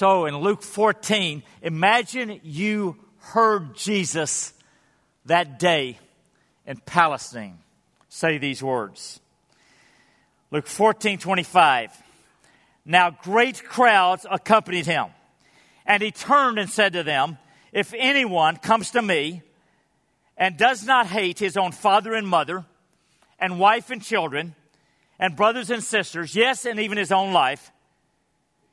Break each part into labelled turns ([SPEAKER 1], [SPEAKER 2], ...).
[SPEAKER 1] So in Luke 14, imagine you heard Jesus that day in Palestine say these words. Luke 14, 25. Now great crowds accompanied him. And he turned and said to them, If anyone comes to me and does not hate his own father and mother, and wife and children, and brothers and sisters, yes, and even his own life,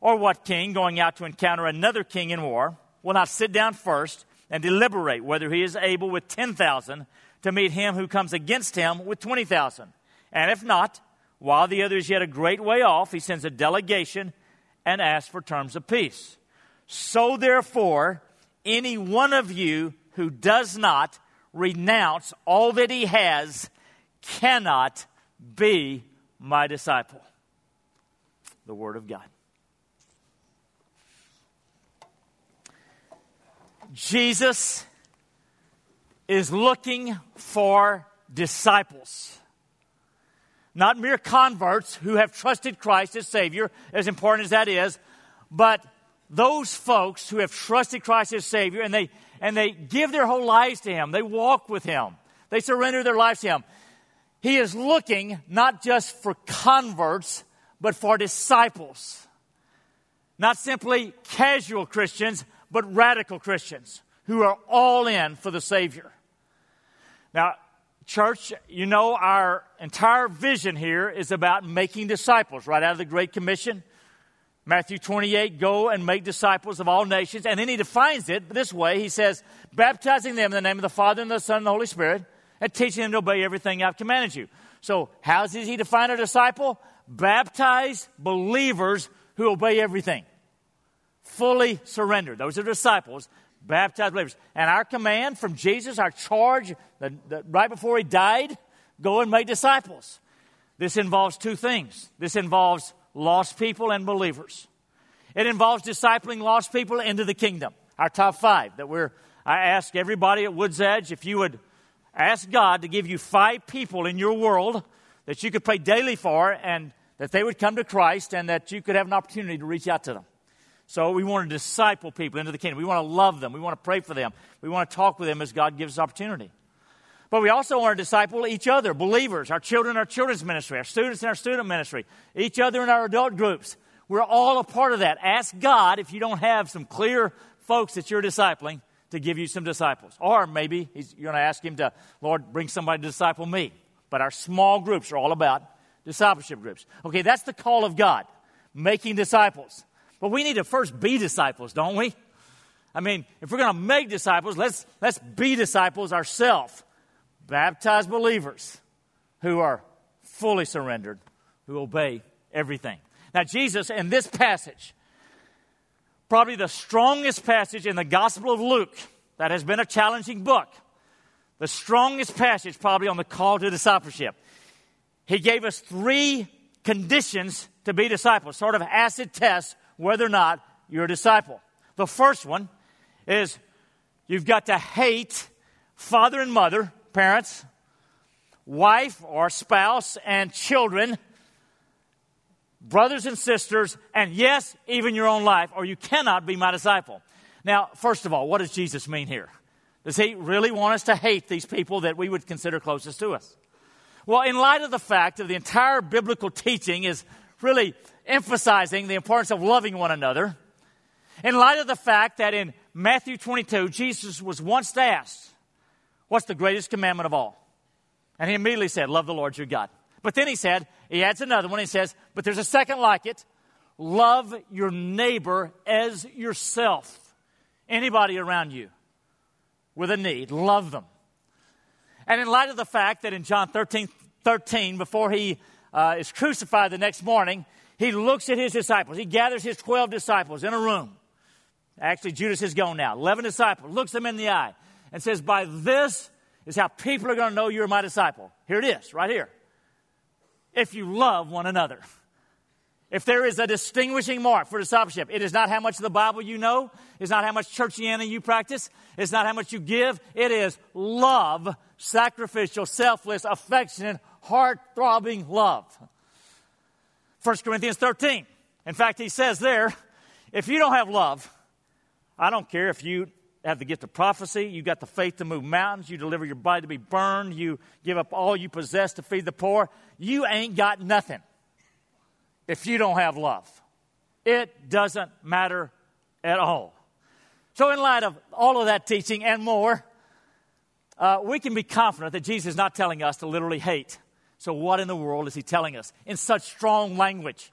[SPEAKER 1] Or what king, going out to encounter another king in war, will not sit down first and deliberate whether he is able with 10,000 to meet him who comes against him with 20,000? And if not, while the other is yet a great way off, he sends a delegation and asks for terms of peace. So therefore, any one of you who does not renounce all that he has cannot be my disciple. The Word of God. Jesus is looking for disciples. Not mere converts who have trusted Christ as Savior, as important as that is, but those folks who have trusted Christ as Savior and they, and they give their whole lives to Him. They walk with Him. They surrender their lives to Him. He is looking not just for converts, but for disciples. Not simply casual Christians, but radical Christians who are all in for the Savior. Now, church, you know our entire vision here is about making disciples right out of the Great Commission. Matthew 28, go and make disciples of all nations. And then he defines it this way. He says, baptizing them in the name of the Father and the Son and the Holy Spirit, and teaching them to obey everything I've commanded you. So, how does he define a disciple? Baptized believers who obey everything. Fully surrendered. Those are disciples, baptized believers. And our command from Jesus, our charge, the, the, right before he died, go and make disciples. This involves two things. This involves lost people and believers. It involves discipling lost people into the kingdom. Our top five that we're, I ask everybody at Woods Edge if you would ask God to give you five people in your world that you could pray daily for and that they would come to Christ and that you could have an opportunity to reach out to them. So we want to disciple people into the kingdom. We want to love them. We want to pray for them. We want to talk with them as God gives us opportunity. But we also want to disciple each other, believers, our children, our children's ministry, our students in our student ministry, each other in our adult groups. We're all a part of that. Ask God if you don't have some clear folks that you're discipling to give you some disciples. Or maybe you're going to ask Him to, Lord, bring somebody to disciple me. But our small groups are all about discipleship groups. Okay, that's the call of God, making disciples. But we need to first be disciples, don't we? I mean, if we're going to make disciples, let's, let's be disciples ourselves baptized believers who are fully surrendered, who obey everything. Now, Jesus, in this passage, probably the strongest passage in the Gospel of Luke, that has been a challenging book, the strongest passage probably on the call to discipleship. He gave us three conditions to be disciples, sort of acid tests whether or not you're a disciple. The first one is you've got to hate father and mother parents, wife or spouse, and children, brothers and sisters, and yes, even your own life, or you cannot be my disciple. Now, first of all, what does Jesus mean here? Does he really want us to hate these people that we would consider closest to us? Well, in light of the fact that the entire biblical teaching is really emphasizing the importance of loving one another, in light of the fact that in Matthew 22, Jesus was once asked, What's the greatest commandment of all? And he immediately said, Love the Lord your God. But then he said, he adds another one. He says, But there's a second like it love your neighbor as yourself. Anybody around you with a need, love them. And in light of the fact that in John 13, 13 before he uh, is crucified the next morning, he looks at his disciples. He gathers his 12 disciples in a room Actually, Judas is gone now. 11 disciples, looks them in the eye and says, By this is how people are going to know you're my disciple. Here it is, right here. If you love one another. If there is a distinguishing mark for discipleship, it is not how much of the Bible you know, it's not how much churchianity you practice, it's not how much you give, it is love, sacrificial, selfless, affectionate, heart throbbing love. 1 Corinthians 13. In fact, he says there, if you don't have love, I don't care if you have the gift of prophecy, you got the faith to move mountains, you deliver your body to be burned, you give up all you possess to feed the poor, you ain't got nothing if you don't have love. It doesn't matter at all. So, in light of all of that teaching and more, uh, we can be confident that Jesus is not telling us to literally hate. So, what in the world is he telling us in such strong language?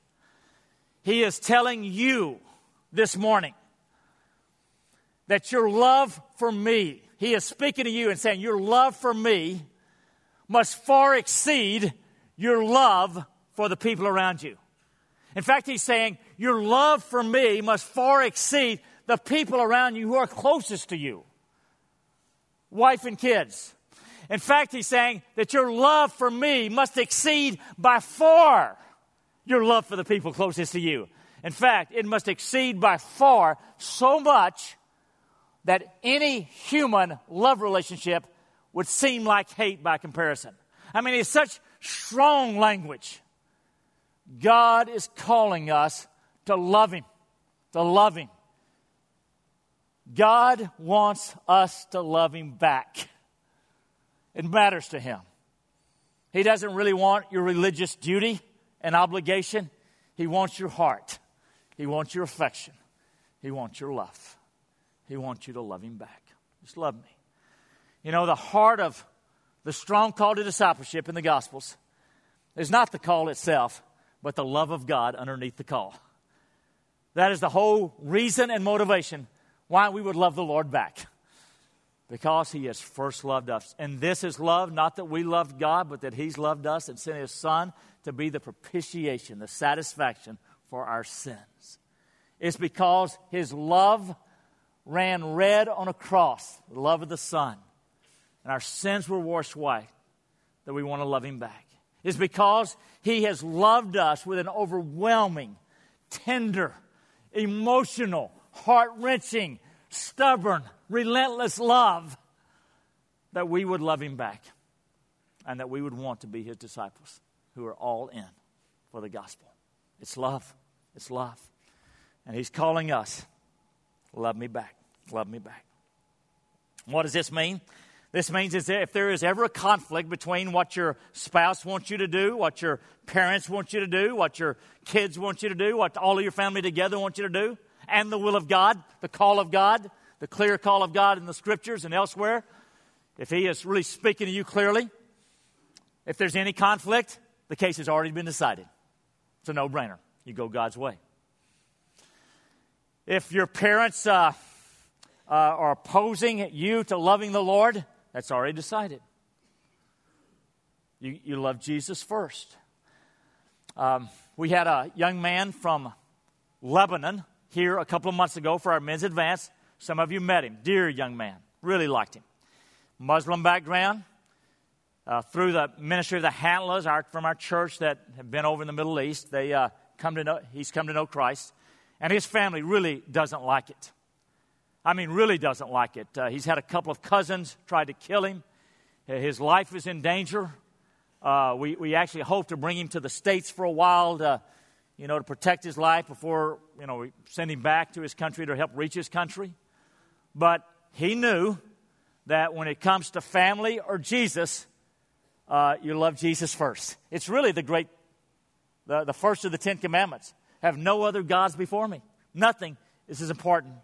[SPEAKER 1] He is telling you this morning that your love for me, he is speaking to you and saying, Your love for me must far exceed your love for the people around you. In fact, he's saying, Your love for me must far exceed the people around you who are closest to you wife and kids. In fact, he's saying that your love for me must exceed by far your love for the people closest to you. In fact, it must exceed by far so much that any human love relationship would seem like hate by comparison. I mean, it's such strong language. God is calling us to love Him, to love Him. God wants us to love Him back. It matters to Him. He doesn't really want your religious duty and obligation, He wants your heart, He wants your affection, He wants your love. He wants you to love Him back. Just love me. You know, the heart of the strong call to discipleship in the Gospels is not the call itself, but the love of God underneath the call. That is the whole reason and motivation why we would love the Lord back. Because he has first loved us. And this is love, not that we loved God, but that he's loved us and sent his Son to be the propitiation, the satisfaction for our sins. It's because his love ran red on a cross, the love of the Son, and our sins were washed white, that we want to love him back is because He has loved us with an overwhelming, tender, emotional, heart wrenching, stubborn, relentless love that we would love Him back and that we would want to be His disciples who are all in for the gospel. It's love. It's love. And He's calling us, love me back. Love me back. What does this mean? This means is that if there is ever a conflict between what your spouse wants you to do, what your parents want you to do, what your kids want you to do, what all of your family together want you to do, and the will of God, the call of God, the clear call of God in the scriptures and elsewhere, if He is really speaking to you clearly, if there's any conflict, the case has already been decided. It's a no brainer. You go God's way. If your parents uh, uh, are opposing you to loving the Lord, that's already decided. You, you love Jesus first. Um, we had a young man from Lebanon here a couple of months ago for our men's advance. Some of you met him. Dear young man. Really liked him. Muslim background. Uh, through the ministry of the Handlers our, from our church that have been over in the Middle East, they uh, come to know, he's come to know Christ. And his family really doesn't like it. I mean, really doesn't like it. Uh, he's had a couple of cousins try to kill him. His life is in danger. Uh, we, we actually hope to bring him to the States for a while to, you know, to protect his life before, you know, we send him back to his country to help reach his country. But he knew that when it comes to family or Jesus, uh, you love Jesus first. It's really the great, the, the first of the Ten Commandments. Have no other gods before me. Nothing is as important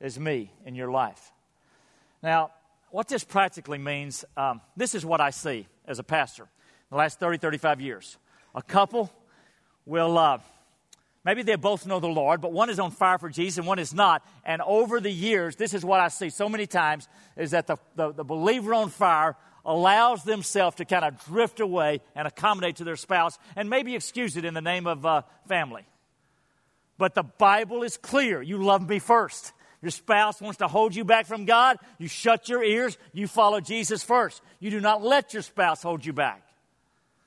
[SPEAKER 1] as me in your life. Now, what this practically means, um, this is what I see as a pastor the last 30, 35 years. A couple will, uh, maybe they both know the Lord, but one is on fire for Jesus and one is not. And over the years, this is what I see so many times is that the, the, the believer on fire allows themselves to kind of drift away and accommodate to their spouse and maybe excuse it in the name of uh, family. But the Bible is clear. You love me first. Your spouse wants to hold you back from God. You shut your ears. You follow Jesus first. You do not let your spouse hold you back.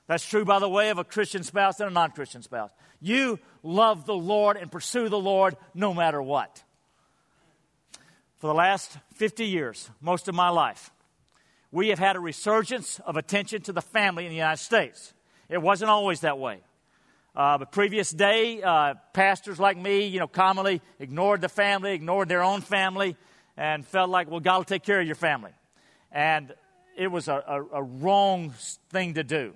[SPEAKER 1] That's true, by the way, of a Christian spouse and a non Christian spouse. You love the Lord and pursue the Lord no matter what. For the last 50 years, most of my life, we have had a resurgence of attention to the family in the United States. It wasn't always that way. Uh, the previous day, uh, pastors like me, you know, commonly ignored the family, ignored their own family, and felt like, well, God will take care of your family. And it was a, a, a wrong thing to do.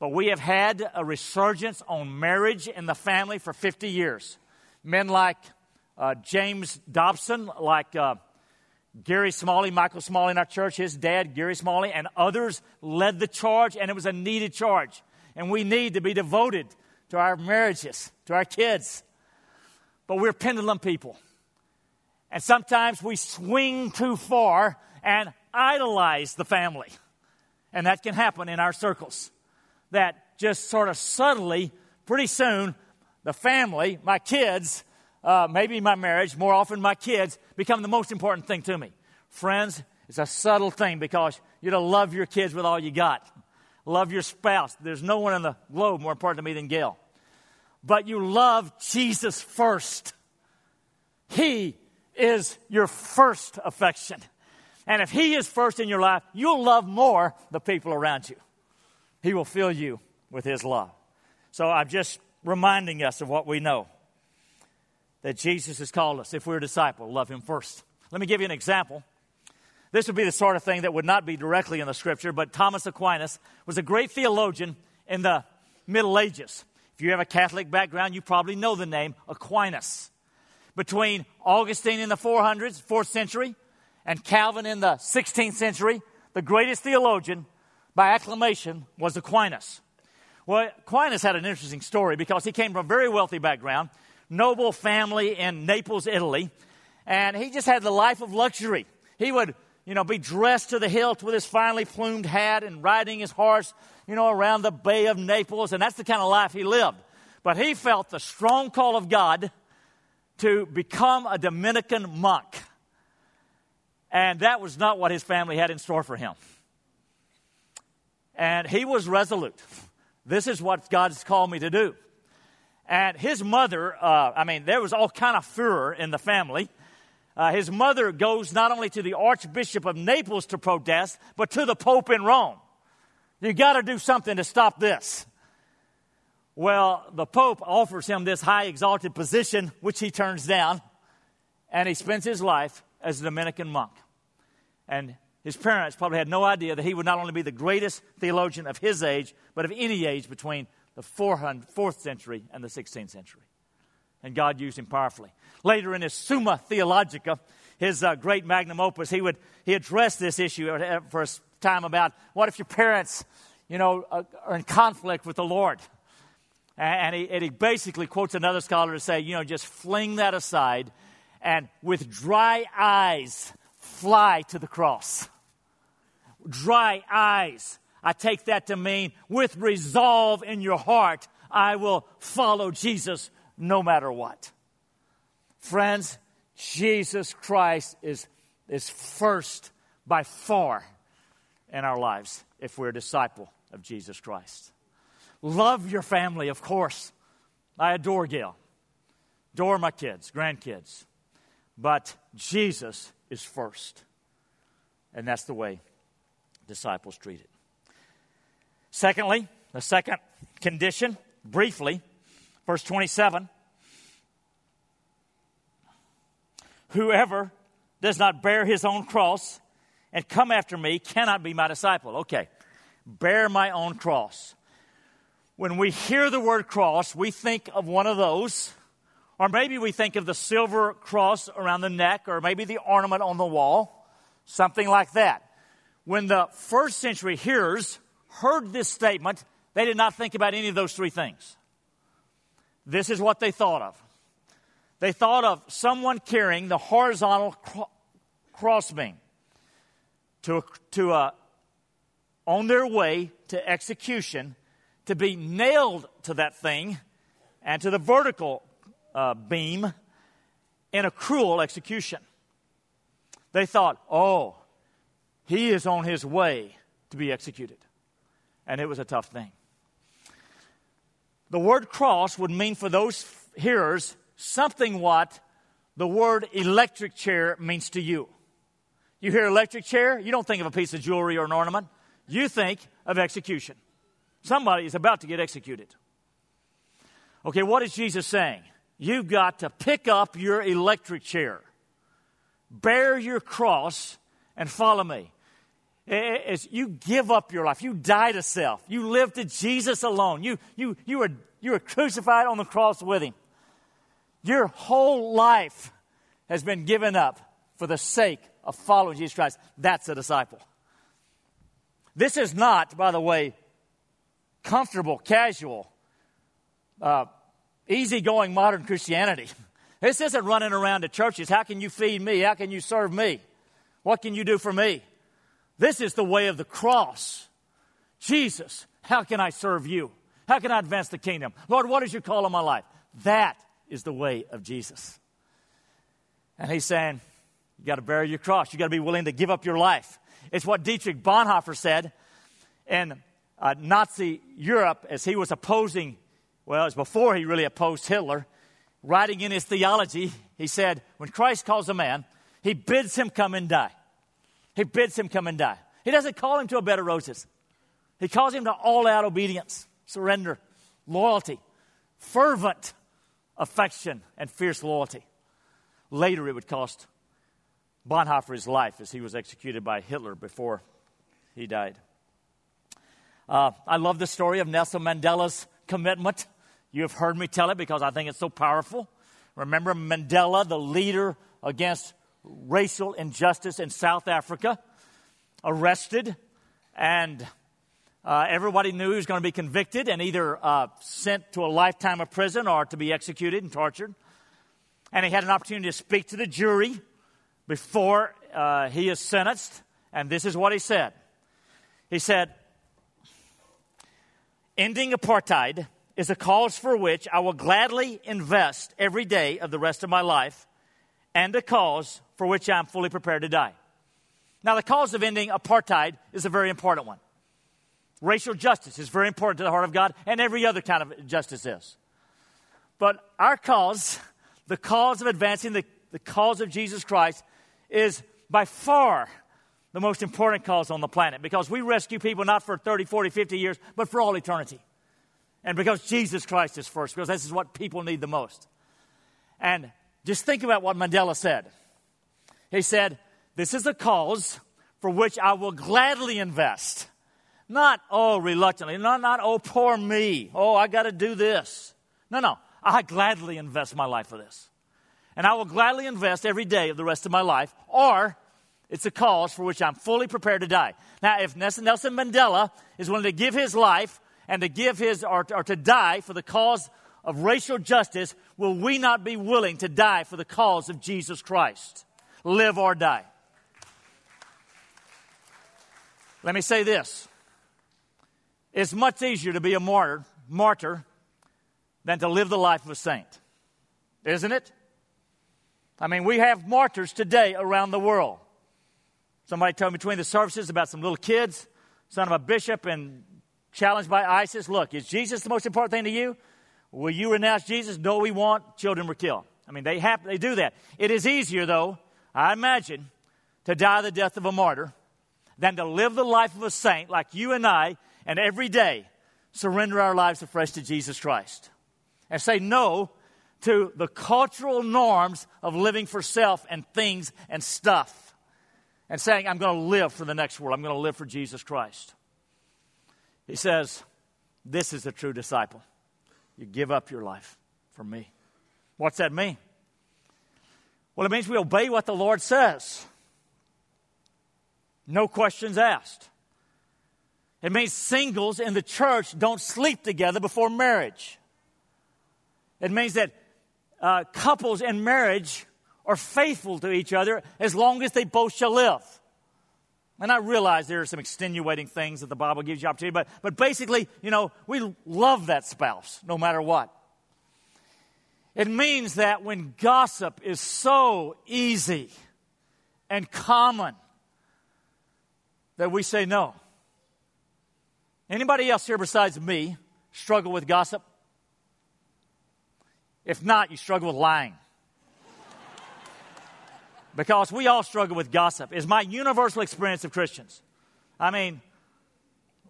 [SPEAKER 1] But we have had a resurgence on marriage in the family for 50 years. Men like uh, James Dobson, like uh, Gary Smalley, Michael Smalley in our church, his dad, Gary Smalley, and others led the charge, and it was a needed charge. And we need to be devoted to our marriages, to our kids. But we're pendulum people. And sometimes we swing too far and idolize the family. And that can happen in our circles. That just sort of subtly, pretty soon, the family, my kids, uh, maybe my marriage, more often my kids, become the most important thing to me. Friends, it's a subtle thing because you're to love your kids with all you got. Love your spouse. There's no one in the globe more important to me than Gail. But you love Jesus first. He is your first affection. And if He is first in your life, you'll love more the people around you. He will fill you with His love. So I'm just reminding us of what we know that Jesus has called us. If we're a disciple, love Him first. Let me give you an example. This would be the sort of thing that would not be directly in the scripture, but Thomas Aquinas was a great theologian in the Middle Ages. If you have a Catholic background, you probably know the name Aquinas. Between Augustine in the 400s, 4th century, and Calvin in the 16th century, the greatest theologian by acclamation was Aquinas. Well, Aquinas had an interesting story because he came from a very wealthy background, noble family in Naples, Italy, and he just had the life of luxury. He would you know, be dressed to the hilt with his finely plumed hat and riding his horse, you know, around the Bay of Naples. And that's the kind of life he lived. But he felt the strong call of God to become a Dominican monk. And that was not what his family had in store for him. And he was resolute. This is what God's called me to do. And his mother, uh, I mean, there was all kind of furor in the family. Uh, his mother goes not only to the Archbishop of Naples to protest, but to the Pope in Rome. You got to do something to stop this. Well, the Pope offers him this high exalted position, which he turns down, and he spends his life as a Dominican monk. And his parents probably had no idea that he would not only be the greatest theologian of his age, but of any age between the 4th century and the 16th century and God used him powerfully. Later in his Summa Theologica, his uh, great magnum opus, he would he addressed this issue for a time about what if your parents, you know, uh, are in conflict with the Lord. And he, and he basically quotes another scholar to say, you know, just fling that aside and with dry eyes fly to the cross. Dry eyes. I take that to mean with resolve in your heart, I will follow Jesus no matter what. Friends, Jesus Christ is, is first by far in our lives if we're a disciple of Jesus Christ. Love your family, of course. I adore Gail, adore my kids, grandkids. But Jesus is first. And that's the way disciples treat it. Secondly, the second condition, briefly, Verse 27 Whoever does not bear his own cross and come after me cannot be my disciple. Okay, bear my own cross. When we hear the word cross, we think of one of those, or maybe we think of the silver cross around the neck, or maybe the ornament on the wall, something like that. When the first century hearers heard this statement, they did not think about any of those three things. This is what they thought of. They thought of someone carrying the horizontal cro- crossbeam to, to uh, on their way to execution to be nailed to that thing and to the vertical uh, beam in a cruel execution. They thought, oh, he is on his way to be executed. And it was a tough thing. The word cross would mean for those hearers something what the word electric chair means to you. You hear electric chair, you don't think of a piece of jewelry or an ornament. You think of execution. Somebody is about to get executed. Okay, what is Jesus saying? You've got to pick up your electric chair, bear your cross, and follow me. As you give up your life, you die to self, you live to Jesus alone. You, you, you, were, you were crucified on the cross with Him. Your whole life has been given up for the sake of following Jesus Christ. That's a disciple. This is not, by the way, comfortable, casual, uh, easygoing modern Christianity. This isn't running around to churches. How can you feed me? How can you serve me? What can you do for me? This is the way of the cross. Jesus, how can I serve you? How can I advance the kingdom? Lord, what is your call on my life? That is the way of Jesus. And he's saying, you got to bear your cross. You got to be willing to give up your life. It's what Dietrich Bonhoeffer said in uh, Nazi Europe as he was opposing, well, it was before he really opposed Hitler. Writing in his theology, he said, when Christ calls a man, he bids him come and die. He bids him come and die. He doesn't call him to a bed of roses. He calls him to all out obedience, surrender, loyalty, fervent affection, and fierce loyalty. Later, it would cost Bonhoeffer his life as he was executed by Hitler before he died. Uh, I love the story of Nelson Mandela's commitment. You have heard me tell it because I think it's so powerful. Remember Mandela, the leader against racial injustice in South Africa, arrested, and uh, everybody knew he was going to be convicted and either uh, sent to a lifetime of prison or to be executed and tortured. And he had an opportunity to speak to the jury before uh, he is sentenced. And this is what he said He said, Ending apartheid is a cause for which I will gladly invest every day of the rest of my life, and a cause for which I am fully prepared to die. Now, the cause of ending apartheid is a very important one. Racial justice is very important to the heart of God, and every other kind of justice is. But our cause, the cause of advancing the, the cause of Jesus Christ, is by far the most important cause on the planet because we rescue people not for 30, 40, 50 years, but for all eternity. And because Jesus Christ is first, because this is what people need the most. And just think about what Mandela said. He said, This is a cause for which I will gladly invest. Not, oh, reluctantly. Not, not, oh, poor me. Oh, I got to do this. No, no. I gladly invest my life for this. And I will gladly invest every day of the rest of my life, or it's a cause for which I'm fully prepared to die. Now, if Nelson Mandela is willing to give his life and to give his, or, or to die for the cause of racial justice, will we not be willing to die for the cause of Jesus Christ? Live or die. Let me say this it's much easier to be a martyr, martyr than to live the life of a saint. Isn't it? I mean, we have martyrs today around the world. Somebody told me between the services about some little kids, son of a bishop, and challenged by ISIS. Look, is Jesus the most important thing to you? Will you renounce Jesus? No, we want. Children were killed. I mean, they have, they do that. It is easier, though, I imagine, to die the death of a martyr than to live the life of a saint like you and I and every day surrender our lives afresh to Jesus Christ and say no to the cultural norms of living for self and things and stuff and saying, I'm going to live for the next world. I'm going to live for Jesus Christ. He says, This is a true disciple. You give up your life for me. What's that mean? Well, it means we obey what the Lord says. No questions asked. It means singles in the church don't sleep together before marriage. It means that uh, couples in marriage are faithful to each other as long as they both shall live. And I realize there are some extenuating things that the Bible gives you opportunity, but, but basically, you know, we love that spouse no matter what. It means that when gossip is so easy and common, that we say no. Anybody else here besides me struggle with gossip? If not, you struggle with lying. Because we all struggle with gossip. Is my universal experience of Christians. I mean,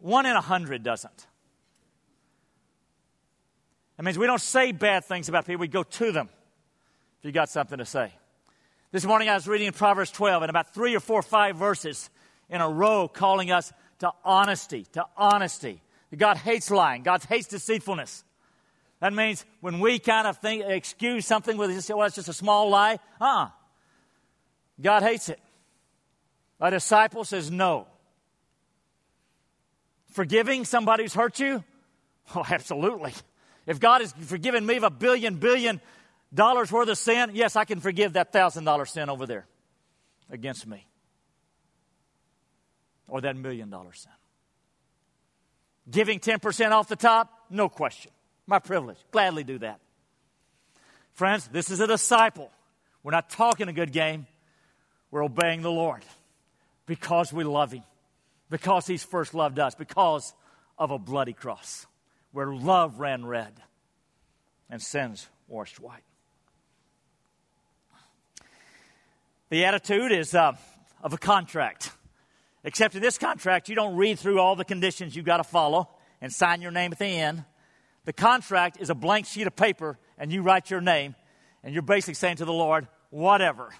[SPEAKER 1] one in a hundred doesn't. That means we don't say bad things about people, we go to them if you got something to say. This morning I was reading in Proverbs 12 and about three or four, or five verses in a row calling us to honesty, to honesty. God hates lying. God hates deceitfulness. That means when we kind of think, excuse something with, well, it's just a small lie, uh uh God hates it. A disciple says no. Forgiving somebody who's hurt you? Oh, absolutely. If God has forgiven me of a billion, billion dollars worth of sin, yes, I can forgive that thousand dollar sin over there against me. Or that million dollar sin. Giving 10% off the top? No question. My privilege. Gladly do that. Friends, this is a disciple. We're not talking a good game. We're obeying the Lord because we love Him, because He's first loved us, because of a bloody cross where love ran red and sins washed white. The attitude is uh, of a contract. Except in this contract, you don't read through all the conditions you've got to follow and sign your name at the end. The contract is a blank sheet of paper, and you write your name, and you're basically saying to the Lord, whatever,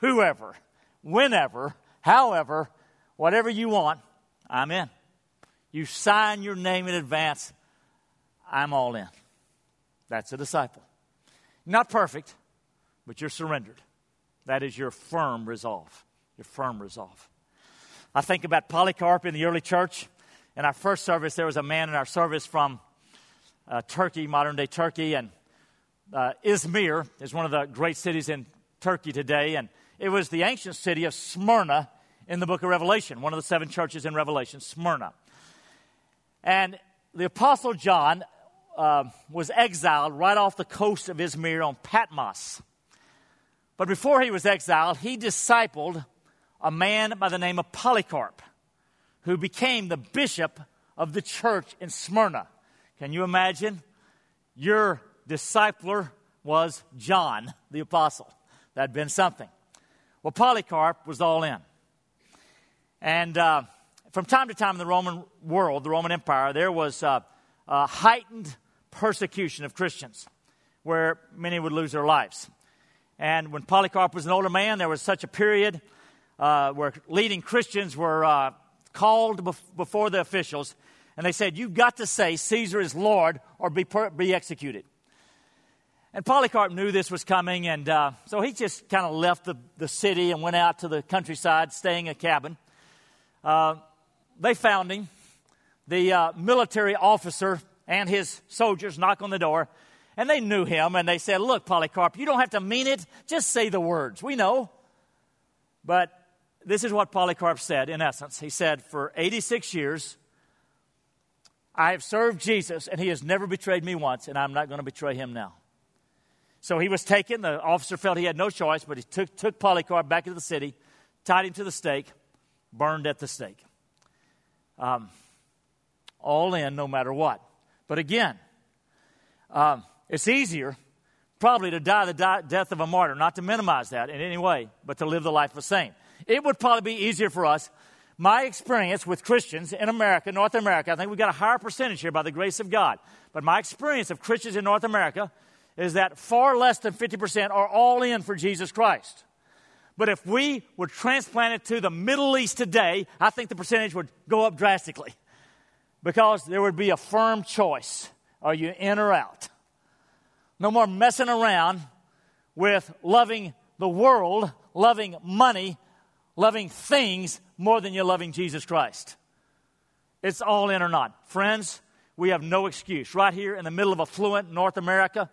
[SPEAKER 1] whoever, whenever, however, whatever you want, I'm in. You sign your name in advance, I'm all in. That's a disciple. Not perfect, but you're surrendered. That is your firm resolve. Your firm resolve. I think about Polycarp in the early church. In our first service, there was a man in our service from uh, Turkey, modern day Turkey, and uh, Izmir is one of the great cities in Turkey today. And it was the ancient city of Smyrna in the book of Revelation, one of the seven churches in Revelation, Smyrna. And the Apostle John uh, was exiled right off the coast of Izmir on Patmos. But before he was exiled, he discipled a man by the name of Polycarp, who became the bishop of the church in Smyrna. Can you imagine? Your discipler was John the apostle. That'd been something. Well, Polycarp was all in. And uh, from time to time in the Roman world, the Roman Empire, there was uh, uh, heightened persecution of Christians where many would lose their lives. And when Polycarp was an older man, there was such a period uh, where leading Christians were uh, called bef- before the officials, and they said, You've got to say Caesar is Lord or be, per- be executed. And Polycarp knew this was coming, and uh, so he just kind of left the, the city and went out to the countryside, staying in a cabin. Uh, they found him. The uh, military officer and his soldiers knock on the door, and they knew him, and they said, Look, Polycarp, you don't have to mean it, just say the words. We know. But this is what Polycarp said in essence. He said, For 86 years, I have served Jesus, and he has never betrayed me once, and I'm not going to betray him now. So he was taken. The officer felt he had no choice, but he took, took Polycarp back into the city, tied him to the stake, burned at the stake. Um, all in, no matter what. But again, um, it's easier probably to die the death of a martyr, not to minimize that in any way, but to live the life of a saint. It would probably be easier for us. My experience with Christians in America, North America, I think we've got a higher percentage here by the grace of God. But my experience of Christians in North America is that far less than 50% are all in for Jesus Christ. But if we were transplanted to the Middle East today, I think the percentage would go up drastically because there would be a firm choice are you in or out? No more messing around with loving the world, loving money, loving things more than you're loving Jesus Christ. It's all in or not. Friends, we have no excuse. Right here in the middle of affluent North America,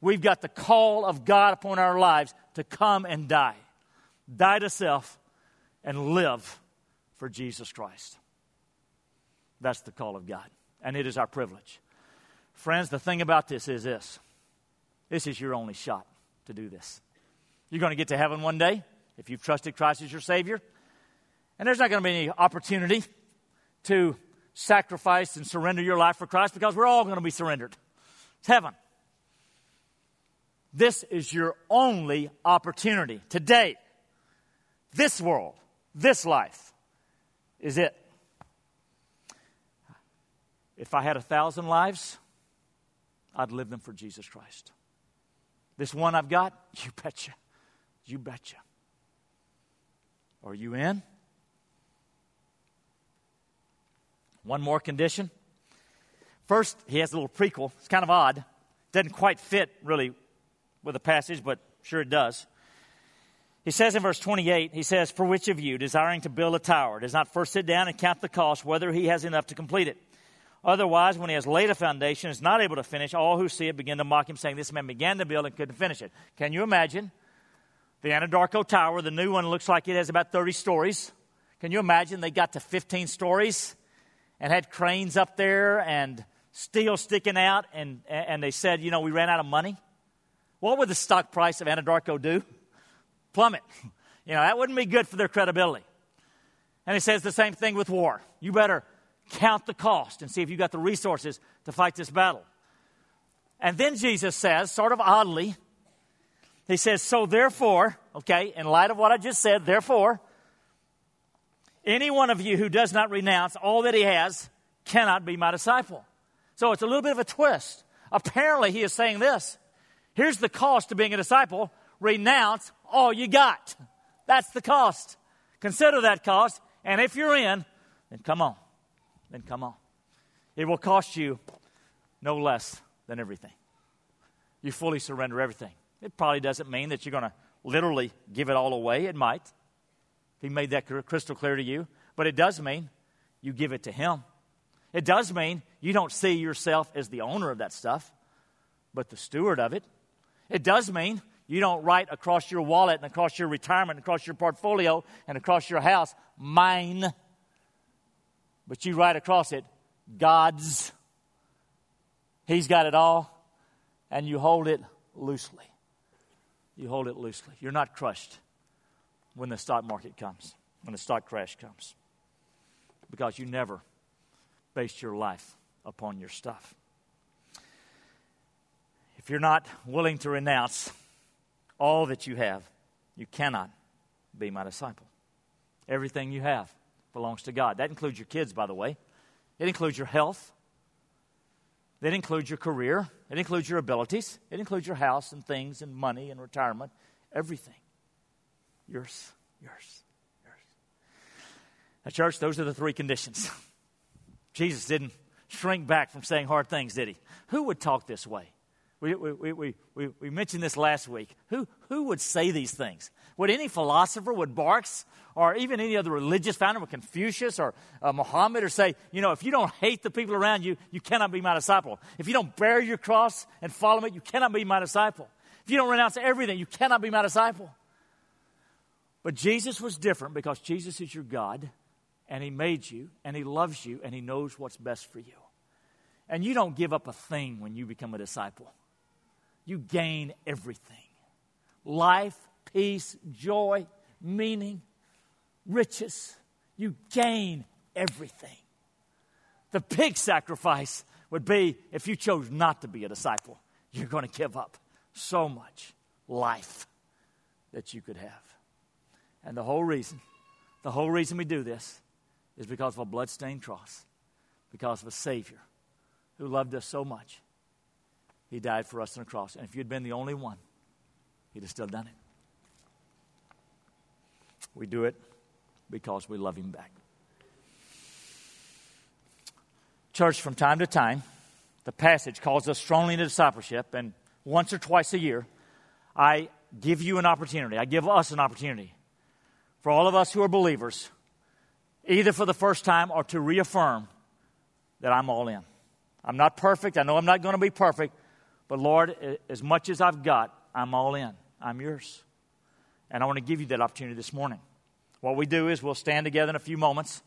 [SPEAKER 1] we've got the call of God upon our lives to come and die. Die to self and live for Jesus Christ. That's the call of God, and it is our privilege. Friends, the thing about this is this This is your only shot to do this. You're going to get to heaven one day if you've trusted Christ as your Savior. And there's not going to be any opportunity to sacrifice and surrender your life for Christ because we're all going to be surrendered. It's heaven. This is your only opportunity today. This world, this life is it. If I had a thousand lives, I'd live them for Jesus Christ. This one I've got, you betcha. You betcha. Are you in? One more condition. First, he has a little prequel. It's kind of odd. Doesn't quite fit really with the passage, but sure it does. He says in verse 28, he says, For which of you, desiring to build a tower, does not first sit down and count the cost, whether he has enough to complete it? Otherwise, when he has laid a foundation, is not able to finish, all who see it begin to mock him, saying, This man began to build and couldn't finish it. Can you imagine? The Anadarko Tower, the new one, looks like it has about 30 stories. Can you imagine they got to 15 stories and had cranes up there and steel sticking out, and, and they said, You know, we ran out of money? What would the stock price of Anadarko do? Plummet. You know, that wouldn't be good for their credibility. And he says the same thing with war. You better count the cost and see if you've got the resources to fight this battle. And then Jesus says, sort of oddly, he says, So therefore, okay, in light of what I just said, therefore, any one of you who does not renounce all that he has cannot be my disciple. So it's a little bit of a twist. Apparently, he is saying this Here's the cost of being a disciple renounce all you got. That's the cost. Consider that cost. And if you're in, then come on. Then come on. It will cost you no less than everything. You fully surrender everything. It probably doesn't mean that you're going to literally give it all away. It might. He made that crystal clear to you. But it does mean you give it to Him. It does mean you don't see yourself as the owner of that stuff, but the steward of it. It does mean you don't write across your wallet and across your retirement, and across your portfolio, and across your house, mine. But you write across it, God's. He's got it all, and you hold it loosely. You hold it loosely. You're not crushed when the stock market comes, when the stock crash comes, because you never based your life upon your stuff you're not willing to renounce all that you have, you cannot be my disciple. Everything you have belongs to God. That includes your kids, by the way. It includes your health. It includes your career. It includes your abilities. It includes your house and things and money and retirement. Everything. Yours, yours, yours. Now, church, those are the three conditions. Jesus didn't shrink back from saying hard things, did he? Who would talk this way? We, we, we, we, we mentioned this last week. Who, who would say these things? Would any philosopher, would Marx, or even any other religious founder, would Confucius or uh, Muhammad, or say, you know, if you don't hate the people around you, you cannot be my disciple. If you don't bear your cross and follow it, you cannot be my disciple. If you don't renounce everything, you cannot be my disciple. But Jesus was different because Jesus is your God, and He made you, and He loves you, and He knows what's best for you. And you don't give up a thing when you become a disciple you gain everything life, peace, joy, meaning, riches. You gain everything. The big sacrifice would be if you chose not to be a disciple, you're going to give up so much life that you could have. And the whole reason, the whole reason we do this is because of a bloodstained cross, because of a Savior who loved us so much he died for us on the cross. And if you'd been the only one, he'd have still done it. We do it because we love him back. Church, from time to time, the passage calls us strongly into discipleship, and once or twice a year, I give you an opportunity. I give us an opportunity for all of us who are believers, either for the first time or to reaffirm that I'm all in. I'm not perfect. I know I'm not going to be perfect, but Lord, as much as I've got, I'm all in. I'm yours. And I want to give you that opportunity this morning. What we do is we'll stand together in a few moments.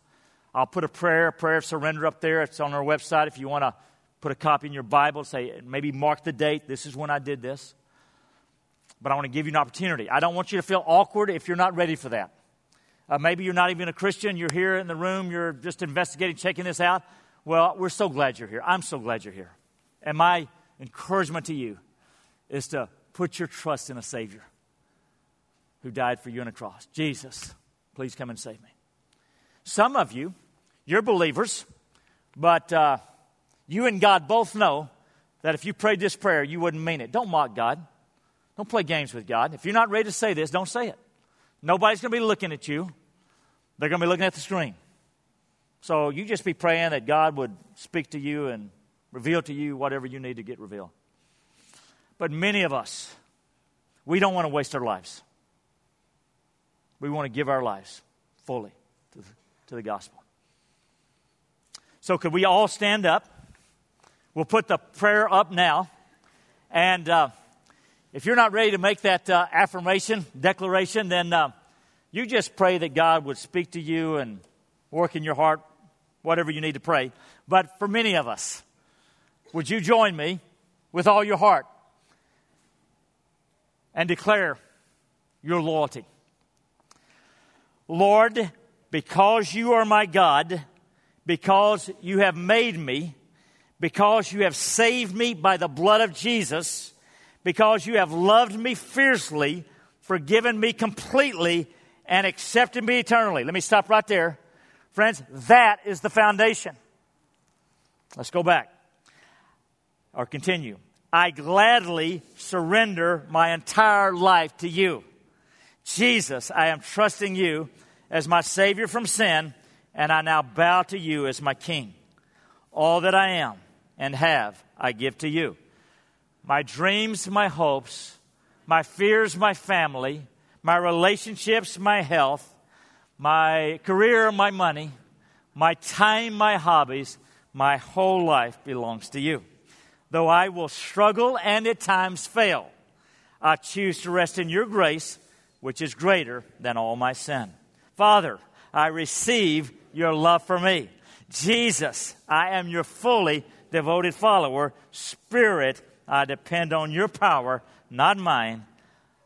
[SPEAKER 1] I'll put a prayer, a prayer of surrender up there. It's on our website if you want to put a copy in your Bible, say, maybe mark the date. This is when I did this. But I want to give you an opportunity. I don't want you to feel awkward if you're not ready for that. Uh, maybe you're not even a Christian. You're here in the room. You're just investigating, checking this out. Well, we're so glad you're here. I'm so glad you're here. And my encouragement to you is to put your trust in a Savior who died for you on a cross. Jesus, please come and save me. Some of you, you're believers, but uh, you and God both know that if you prayed this prayer, you wouldn't mean it. Don't mock God. Don't play games with God. If you're not ready to say this, don't say it. Nobody's going to be looking at you, they're going to be looking at the screen. So you just be praying that God would speak to you and reveal to you whatever you need to get revealed. But many of us, we don't want to waste our lives. We want to give our lives fully to the, to the gospel. So, could we all stand up? We'll put the prayer up now. And uh, if you're not ready to make that uh, affirmation, declaration, then uh, you just pray that God would speak to you and work in your heart, whatever you need to pray. But for many of us, would you join me with all your heart and declare your loyalty? Lord, because you are my God, because you have made me, because you have saved me by the blood of Jesus, because you have loved me fiercely, forgiven me completely, and accepted me eternally. Let me stop right there. Friends, that is the foundation. Let's go back or continue. I gladly surrender my entire life to you. Jesus, I am trusting you as my Savior from sin, and I now bow to you as my King. All that I am and have, I give to you. My dreams, my hopes, my fears, my family, my relationships, my health, my career, my money, my time, my hobbies, my whole life belongs to you. Though I will struggle and at times fail, I choose to rest in your grace which is greater than all my sin. Father, I receive your love for me. Jesus, I am your fully devoted follower. Spirit, I depend on your power, not mine.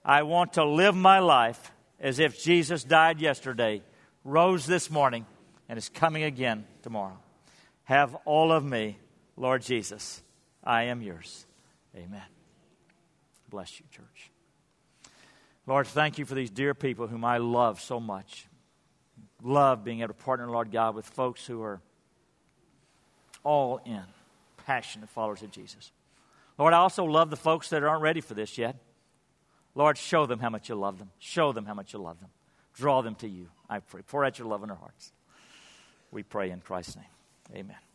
[SPEAKER 1] I want to live my life as if Jesus died yesterday, rose this morning, and is coming again tomorrow. Have all of me, Lord Jesus. I am yours. Amen. Bless you, church. Lord, thank you for these dear people whom I love so much. Love being able to partner, Lord God, with folks who are all in, passionate followers of Jesus. Lord, I also love the folks that aren't ready for this yet. Lord, show them how much you love them. Show them how much you love them. Draw them to you. I pray. Pour out your love in their hearts. We pray in Christ's name. Amen.